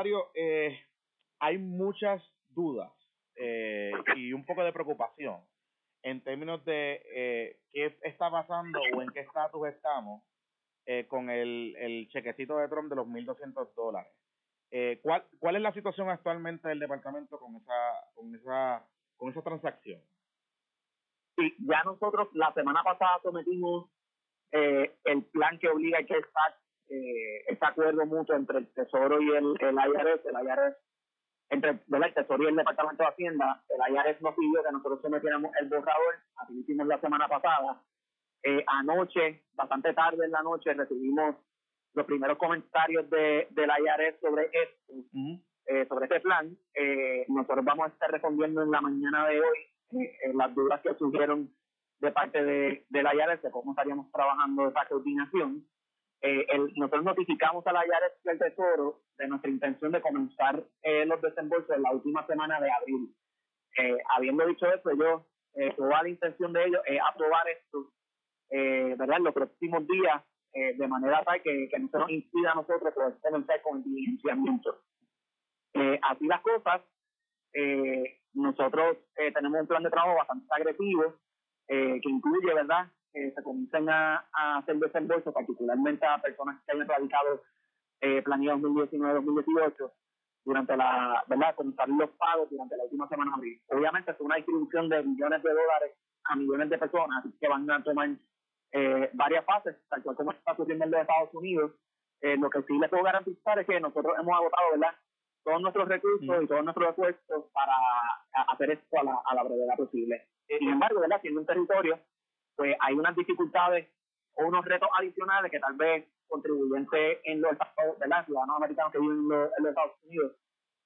secretario, eh, hay muchas dudas eh, y un poco de preocupación en términos de eh, qué está pasando o en qué estatus estamos eh, con el, el chequecito de Trump de los 1.200 dólares. Eh, ¿cuál, ¿Cuál es la situación actualmente del departamento con esa, con esa, con esa transacción? Sí, ya nosotros la semana pasada sometimos eh, el plan que obliga a que eh, este acuerdo mutuo entre el Tesoro y el, el IRS. El IRS entre el Tesoro y el Departamento de Hacienda, el IRS nos pidió que nosotros sometiéramos el borrador, así lo hicimos la semana pasada. Eh, anoche, bastante tarde en la noche, recibimos los primeros comentarios de, del IRS sobre esto, eh, sobre este plan. Eh, nosotros vamos a estar respondiendo en la mañana de hoy eh, las dudas que surgieron de parte de, del IRS de cómo estaríamos trabajando esa coordinación. Eh, el, nosotros notificamos al IRS y al Tesoro de nuestra intención de comenzar eh, los desembolsos en la última semana de abril. Eh, habiendo dicho eso, yo, eh, toda la intención de ellos es aprobar esto, eh, ¿verdad? En los próximos días, eh, de manera tal que, que no se nos impida a nosotros poder comenzar con el diligenciamiento. Así las cosas, nosotros tenemos un plan de trabajo bastante agresivo, que incluye, ¿verdad?, que se comiencen a, a hacer desembolsos, particularmente a personas que hayan radicado eh, planeado 2019-2018, durante la, ¿verdad?, comenzar los pagos durante la última semana de abril. Obviamente es una distribución de millones de dólares a millones de personas que van a tomar eh, varias fases, tal cual como está ocurriendo en los Estados Unidos. Eh, lo que sí les puedo garantizar es que nosotros hemos agotado, ¿verdad?, todos nuestros recursos y todos nuestros esfuerzos para hacer esto a la, a la brevedad posible. Eh, sin embargo, ¿verdad?, siendo un territorio, pues hay unas dificultades o unos retos adicionales que tal vez contribuyentes en los Estados, ¿verdad?, ciudadanos americanos que viven en los, Estados Unidos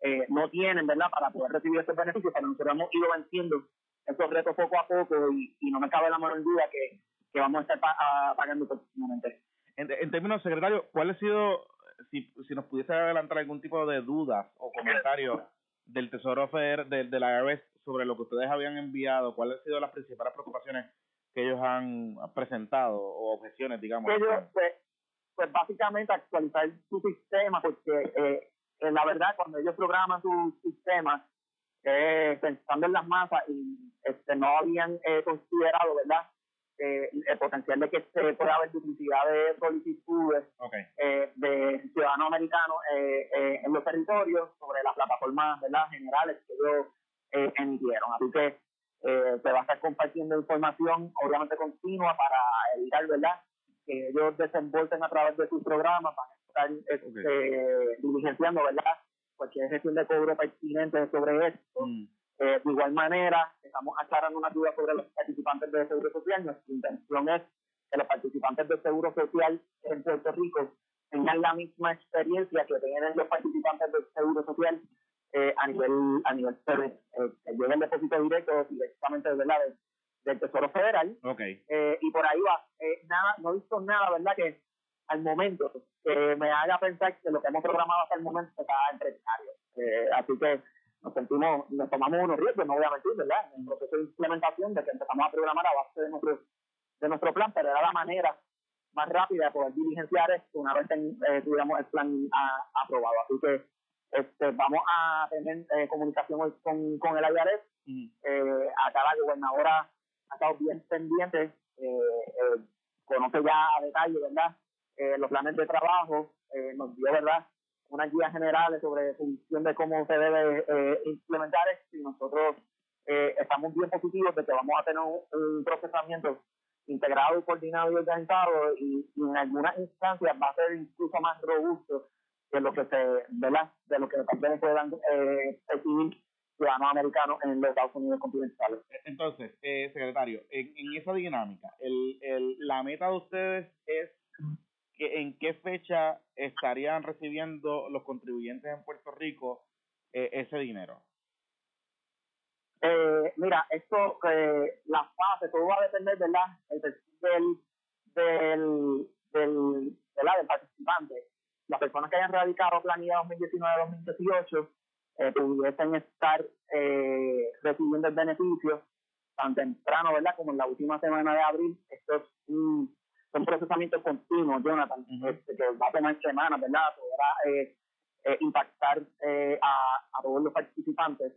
eh, no tienen, ¿verdad?, para poder recibir estos beneficios, pero nosotros hemos ido venciendo esos retos poco a poco y, y no me cabe la menor duda que, que vamos a estar pa- pagando próximamente. En, términos, secretario, ¿cuál ha sido, si, si nos pudiese adelantar algún tipo de dudas o comentarios del Tesoro Federal, del de la IRS sobre lo que ustedes habían enviado, cuáles han sido las principales preocupaciones que ellos han presentado o objeciones, digamos? ellos, pues, pues básicamente actualizar su sistema, porque eh, eh, la verdad, cuando ellos programan su sistema, eh, pensando en las masas, y este, no habían eh, considerado, ¿verdad?, eh, el potencial de que se pueda haber duplicidad de solicitudes de ciudadanos americanos eh, eh, en los territorios sobre las plataformas ¿verdad? generales que ellos eh, emitieron. Así que eh, se va a estar compartiendo información, obviamente continua, para evitar ¿verdad? que ellos desembolsen a través de sus programas, van a estar este, diligenciando ¿verdad? cualquier gestión de cobro pertinente sobre esto. Mm. Eh, de igual manera, estamos aclarando una duda sobre los participantes del Seguro Social. Nuestra intención es que los participantes del Seguro Social en Puerto Rico tengan la misma experiencia que tienen los participantes del Seguro Social eh, a nivel a nivel federal, eh, que lleguen depósito directo directamente ¿verdad? Del, del Tesoro Federal. Eh, y por ahí va. Eh, nada, no he visto nada, ¿verdad? Que al momento que me haga pensar que lo que hemos programado hasta el momento está. Eh, así que nos sentimos, nos tomamos unos riesgos, no voy a mentir, ¿verdad? En el proceso de implementación de que empezamos a programar a base de nuestro, de nuestro plan, pero era la manera más rápida de poder diligenciar esto una vez ten- eh, tuviéramos el plan a- aprobado. Así que este, vamos a tener eh, comunicación hoy con, con el IRS. Mm. Eh, acá la gobernadora ha estado bien pendiente, eh, eh, conoce ya a detalle, ¿verdad? Los planes de trabajo, nos dio, ¿verdad? Unas guías generales sobre función de cómo se debe implementar esto y nosotros eh, estamos bien positivos de que vamos a tener un, un procesamiento integrado, coordinado y organizado y, y en algunas instancias va a ser incluso más robusto de lo que se, ¿verdad? De lo que también puedan eh, recibir ciudadanos americanos en los Estados Unidos continentales. Entonces, eh, secretario, en, en esa dinámica, el, el, la meta de ustedes es que en qué fecha estarían recibiendo los contribuyentes en Puerto Rico eh, ese dinero. Eh, mira, esto, eh, la fase, todo va a depender, ¿verdad? El del, del, del, ¿verdad? del participante. Las personas que hayan radicado planilla 2019-2018 eh, pudiesen estar eh, recibiendo el beneficio tan temprano, ¿verdad? Como en la última semana de abril. Esto es un, son procesamientos continuos, Jonathan, Ujú. este, que va a tomar semanas, ¿verdad? Podrá, eh, eh, impactar eh, a, a todos los participantes.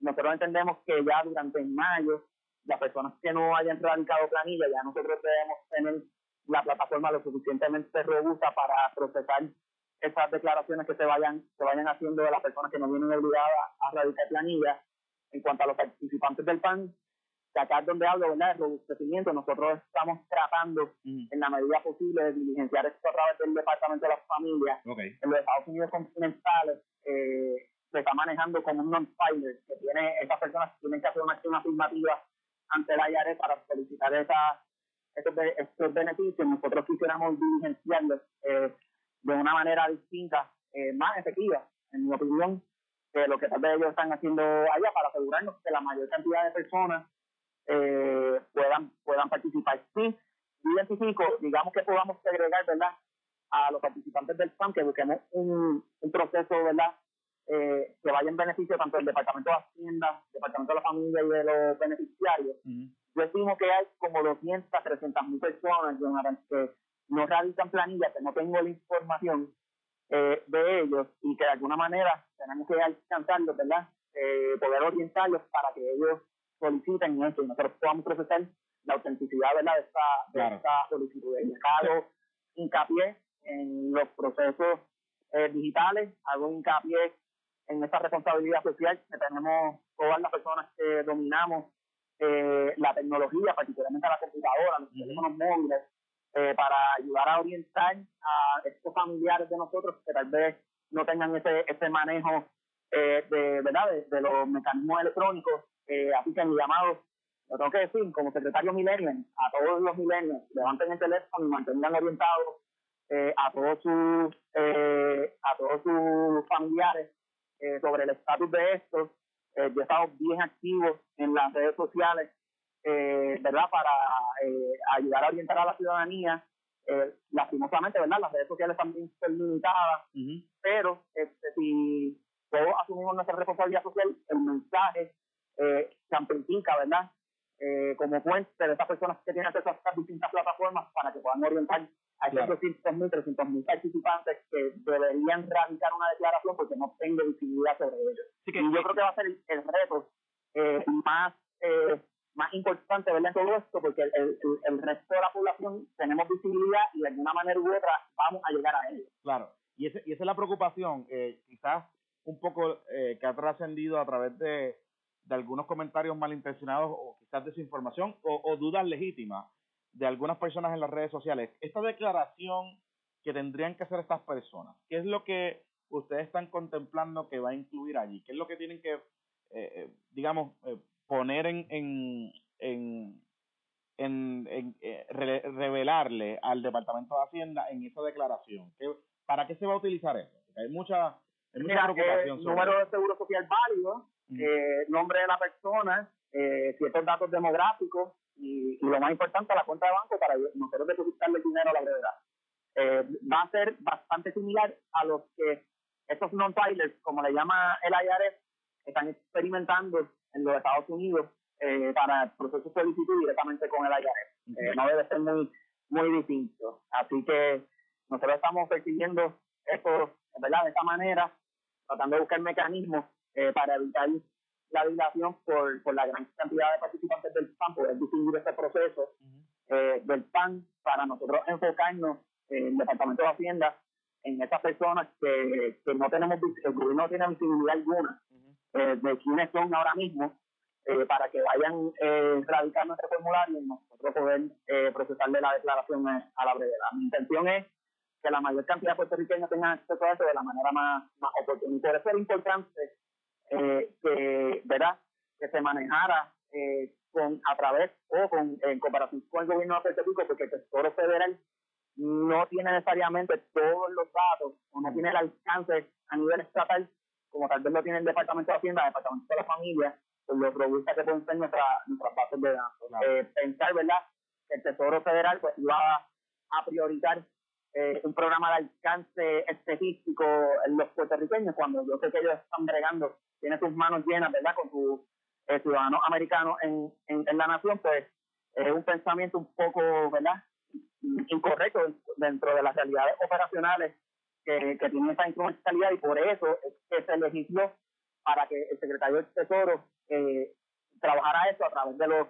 Nosotros entendemos que ya durante mayo, las personas que no hayan radicado planilla, ya nosotros debemos tener la plataforma lo suficientemente robusta para procesar esas declaraciones que se vayan, se vayan haciendo de las personas que no vienen obligadas a radicar planilla. En cuanto a los participantes del PAN, que acá es donde hablo ¿verdad? de robustecimiento, nosotros estamos tratando en la medida posible de diligenciar esto a través del Departamento de las Familias. En los Estados Unidos continentales eh, se está manejando como un non-filer, que tiene, esas personas tienen que hacer una acción afirmativa ante la IARE para solicitar esa, estos, estos beneficios. Nosotros quisiéramos diligenciarlos eh, de una manera distinta, eh, más efectiva, en mi opinión, que lo que tal vez ellos están haciendo allá para asegurarnos que la mayor cantidad de personas eh, puedan puedan participar. Sí, identifico, digamos que podamos segregar, ¿verdad? A los participantes del PAN, que busquemos un, un proceso, ¿verdad? Eh, que vaya en beneficio tanto del Departamento de Hacienda, Departamento de la Familia y de los beneficiarios. Yo estimo que hay como 200, 300 mil personas que no radican planillas, que no tengo la información eh, de ellos y que de alguna manera tenemos que alcanzarlos, ¿verdad? Eh, poder orientarlos para que ellos soliciten eso y nosotros podamos procesar la autenticidad ¿verdad? de esta, de esta solicitud. He dejado hincapié en los procesos eh, digitales, hago hincapié en esa responsabilidad social que tenemos todas las personas que dominamos eh, la tecnología, particularmente la computadora, los teléfonos móviles, eh, para orientar a estos familiares de nosotros que tal vez no tengan ese, ese manejo eh, de, ¿verdad? De, los mecanismos electrónicos, eh, apliquen mi llamado, lo tengo que decir, como secretario millennial, a todos los millennials, levanten el teléfono y mantengan orientados eh, a todos sus eh, a todos sus familiares eh, sobre el estatus de esto. Eh, yo he estado bien activo en las redes sociales, eh, ¿verdad? Para ayudar a orientar a la ciudadanía. Eh, lastimosamente, ¿verdad? Las redes sociales también son limitadas, pero este, si todos asumimos nuestra responsabilidad social, el mensaje eh, se amplifica, ¿verdad? Eh, como puente de esas personas que tienen acceso a estas distintas plataformas para que puedan orientar a esos claro. 200.000, 300.000 participantes que deberían realizar una declaración porque no tengo visibilidad sobre ellos. y yo creo que va a ser el, el reto eh, más más importante ¿verdad? en todo esto, porque el, el, el, resto de la población tenemos visibilidad y de alguna manera u otra vamos a llegar a ellos. Claro, y, ese, y esa es la preocupación, eh, quizás un poco eh, que ha trascendido a través de, de algunos comentarios malintencionados o quizás desinformación o, o dudas legítimas de algunas personas en las redes sociales. Esta declaración que tendrían que hacer estas personas, ¿qué es lo que ustedes están contemplando que va a incluir allí? ¿Qué es lo que tienen que, eh, digamos, eh, poner en, en, en, en, en eh, re, revelarle al Departamento de Hacienda en esa declaración? ¿Qué, ¿Para qué se va a utilizar eso? Porque hay mucha, hay mucha Mira, preocupación eh, sobre número de seguro social válido, Mm. eh, nombre de la persona, eh, ciertos datos demográficos y, y, lo más importante, la cuenta de banco para nosotros depositarle el dinero a la brevedad. Eh, va a ser bastante similar a los que estos non-filers, como le llama el IRS, están experimentando en los Estados Unidos eh, para el proceso de solicitud directamente con el IRS. Eh, no debe ser muy muy distinto. Así que nosotros estamos persiguiendo esto ¿verdad? de esta manera, tratando de buscar mecanismos eh, para evitar la dilación por, por la gran cantidad de participantes del PAN, poder distinguir este proceso uh -huh. eh, del PAN para nosotros enfocarnos en el Departamento de Hacienda en esas personas que, que no tenemos, el gobierno no tiene visibilidad alguna. Eh, de quiénes son ahora mismo, eh, para que vayan eh, radicar nuestro formulario y nosotros poder eh, procesarle la declaración a la brevedad. Mi intención es que la mayor cantidad de puertorriqueños tengan acceso a eso de la manera más, más oportuna. Y por eso era importante eh, que, ¿verdad? que se manejara eh, con a través o con en comparación con el gobierno de Puerto Rico, porque el Tesoro Federal no tiene necesariamente todos los datos o no tiene el alcance a nivel estatal tal vez lo tiene el Departamento de Hacienda, el Departamento de la Familia, por lo robusta que pueden ser nuestra, nuestras bases de datos. Claro. Eh, pensar, ¿verdad?, que el Tesoro Federal pues iba a, a priorizar eh, un programa de alcance estadístico en los puertorriqueños, cuando yo sé que ellos están bregando, tiene sus manos llenas, ¿verdad?, con sus eh, ciudadanos americanos en, en, en, la nación, pues es un pensamiento un poco, ¿verdad?, incorrecto dentro de las realidades operacionales que, que esa instrumentalidad y por eso es que se legisló para que el secretario del Tesoro eh, trabajara eso a través de los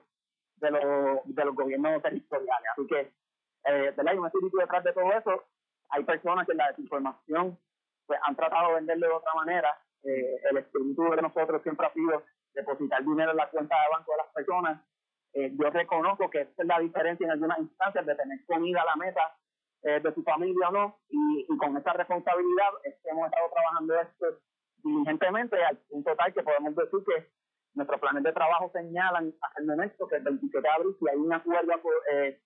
de los, de los gobiernos territoriales. Así que, eh, ¿verdad? Hay un espíritu detrás de todo eso. Hay personas que la desinformación pues, han tratado de venderle de otra manera. Eh, el espíritu de nosotros siempre ha sido depositar dinero en la cuenta de banco de las personas. Eh, yo reconozco que esa es la diferencia en algunas instancias de tener comida a la mesa eh, de su familia o no, y, y con esa responsabilidad es que hemos estado trabajando esto diligentemente al punto tal que podemos decir que nuestros planes de trabajo señalan hasta el momento que el 27 de abril, si hay un acuerdo eh,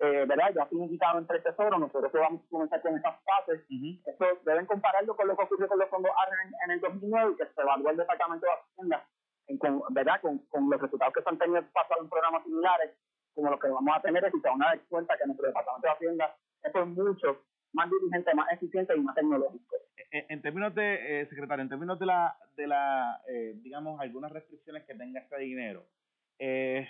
eh, ¿verdad? ya finiquitado entre el Tesoro, nosotros vamos a comenzar con esas fases. Esto deben compararlo con lo que ocurrió con los fondos en, en el 2009 y que se evaluó el Departamento de Hacienda en, con, ¿verdad? Con, con los resultados que se han tenido pasado en programas similares, como los que vamos a tener, y se van a dar cuenta que nuestro Departamento de Hacienda es mucho más diligente, más eficiente y más tecnológico. En, términos de, eh, secretario, en términos de la, de la eh, digamos, algunas restricciones que tenga este dinero, eh,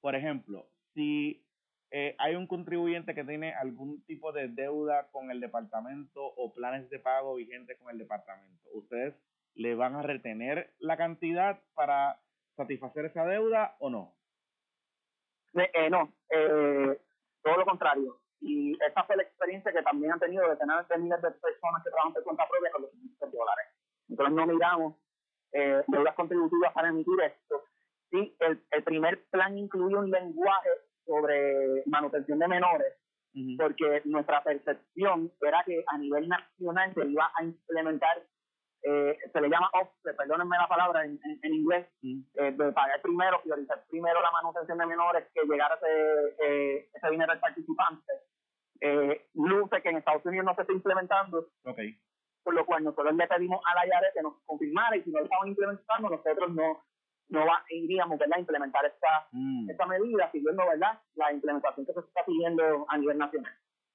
por ejemplo, si eh, hay un contribuyente que tiene algún tipo de deuda con el departamento o planes de pago vigentes con el departamento, ¿ustedes le van a retener la cantidad para satisfacer esa deuda o no? Eh, no, todo lo contrario y esa fue la experiencia que también han tenido de tener de miles de personas que trabajan por cuenta propia con los 500 dólares. Nosotros no miramos eh, deudas contributivas para emitir esto. Sí, el, el primer plan incluye un lenguaje sobre manutención de menores, porque nuestra percepción era que a nivel nacional se iba a implementar eh, se le llama offset, perdónenme la palabra en, en, inglés, eh, de pagar primero, priorizar primero la manutención de menores que llegar ese, eh, ese dinero al participante. Eh, luce que en Estados Unidos no se está implementando, okay. por lo cual nosotros le pedimos a la IARE que nos confirmara y si no lo estaban implementando, nosotros no no va, iríamos ¿verdad? a implementar esta, mm. esta medida, siguiendo ¿verdad? la implementación que se está pidiendo a nivel nacional.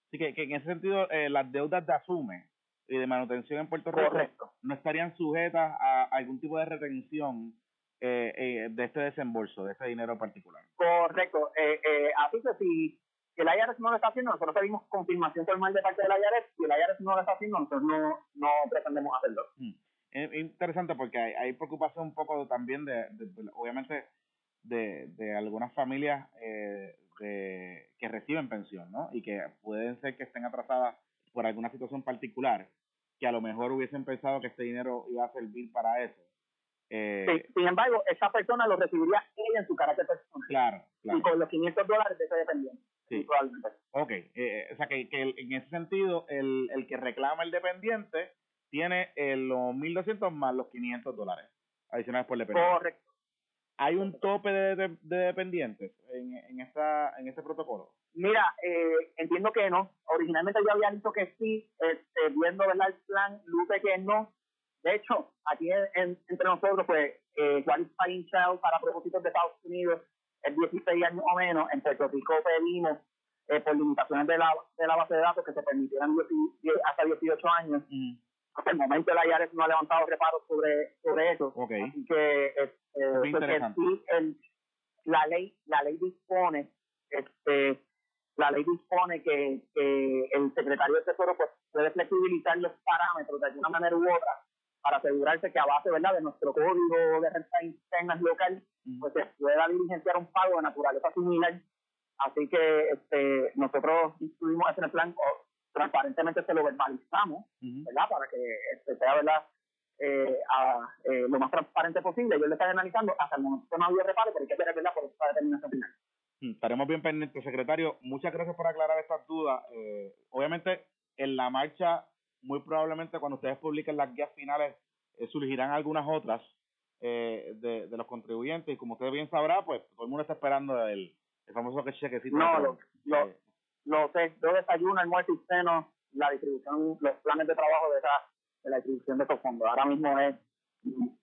Así que, que en ese sentido, eh, las deudas de asume y de manutención en Puerto Rico no estarían sujetas a algún tipo de retención eh, eh, de este desembolso, de ese dinero particular. Correcto. Eh, eh, así que si el IRS no lo está haciendo, nosotros pedimos confirmación formal de parte del IRS. Si el IRS no lo está haciendo, nosotros no, no pretendemos hacerlo. Mm. Es interesante porque hay, hay preocupación un poco también de, obviamente, de, de algunas familias eh, que reciben pensión, ¿no? Y que pueden ser que estén atrasadas por alguna situación particular, que a lo mejor hubiesen pensado que este dinero iba a servir para eso. Eh, sin embargo, esa persona lo recibiría ella en su carácter personal. Claro, claro. Y con los 500 dólares de ese dependiente. Sí. Ok, eh, eh, o sea que, que en ese sentido, el, el que reclama el dependiente tiene los 1.200 más los 500 dólares adicionales por dependiente. Correcto. ¿Hay un tope de, de, de dependientes en, en, esta, en este protocolo? Mira, eh, entiendo que no. Originalmente yo había dicho que sí, este, viendo ¿verdad? el plan, luce que no. De hecho, aquí entre nosotros, pues, eh, Qualifying Child para propósitos de Estados Unidos es 16 años o menos. En Puerto Rico pedimos, eh, por limitaciones de la, de la base de datos, que se permitieran hasta 18 años. Mm. Hasta el momento el IARES no ha levantado reparos sobre, sobre eso. Okay. Así que, este, sí, el, la ley la ley dispone este la ley dispone que, que el secretario de Tesoro pues, puede flexibilizar los parámetros de alguna manera u otra asegurarse que a base verdad de nuestro código de renta internas local pues se pueda diligenciar un pago de naturaleza similar. Así que este nosotros incluimos ese plan o, transparentemente se lo verbalizamos verdad para que este, sea verdad eh, a, eh, lo más transparente posible. Yo le estoy analizando hasta el momento no había reparo pero hay que tener verdad por esta determinación final. Mm, estaremos bien pendientes, secretario. Muchas gracias por aclarar estas dudas. Eh, obviamente, en la marcha, muy probablemente cuando ustedes publiquen las guías finales, eh, surgirán algunas otras eh, de, de, los contribuyentes. Y como usted bien sabrá, pues todo el mundo está esperando el, el famoso chequecito. No, lo, lo, lo sé. Yo desayuno, almuerzo y ceno la distribución, los planes de trabajo de, esa, de la distribución de esos fondos. Ahora mismo es,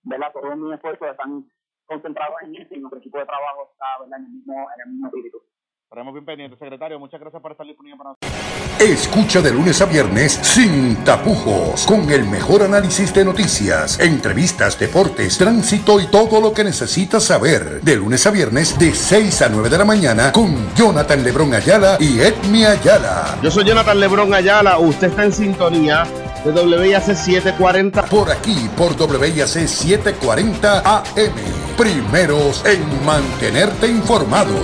¿verdad? Todo mi esfuerzo están concentrado en eso y nuestro equipo de trabajo está en, el mismo, en el mismo espíritu. Estaremos bien pendientes, secretario. Muchas gracias por estar disponible para nosotros. Escucha de lunes a viernes sin tapujos, con el mejor análisis de noticias, entrevistas, deportes, tránsito y todo lo que necesitas saber. De lunes a viernes, de 6 a 9 de la mañana, con Jonathan Lebrón Ayala y Edmi Ayala. Yo soy Jonathan Lebrón Ayala. Usted está en sintonía de WIAC 740. Por aquí, por WIAC 740 AM. Primeros en mantenerte informado.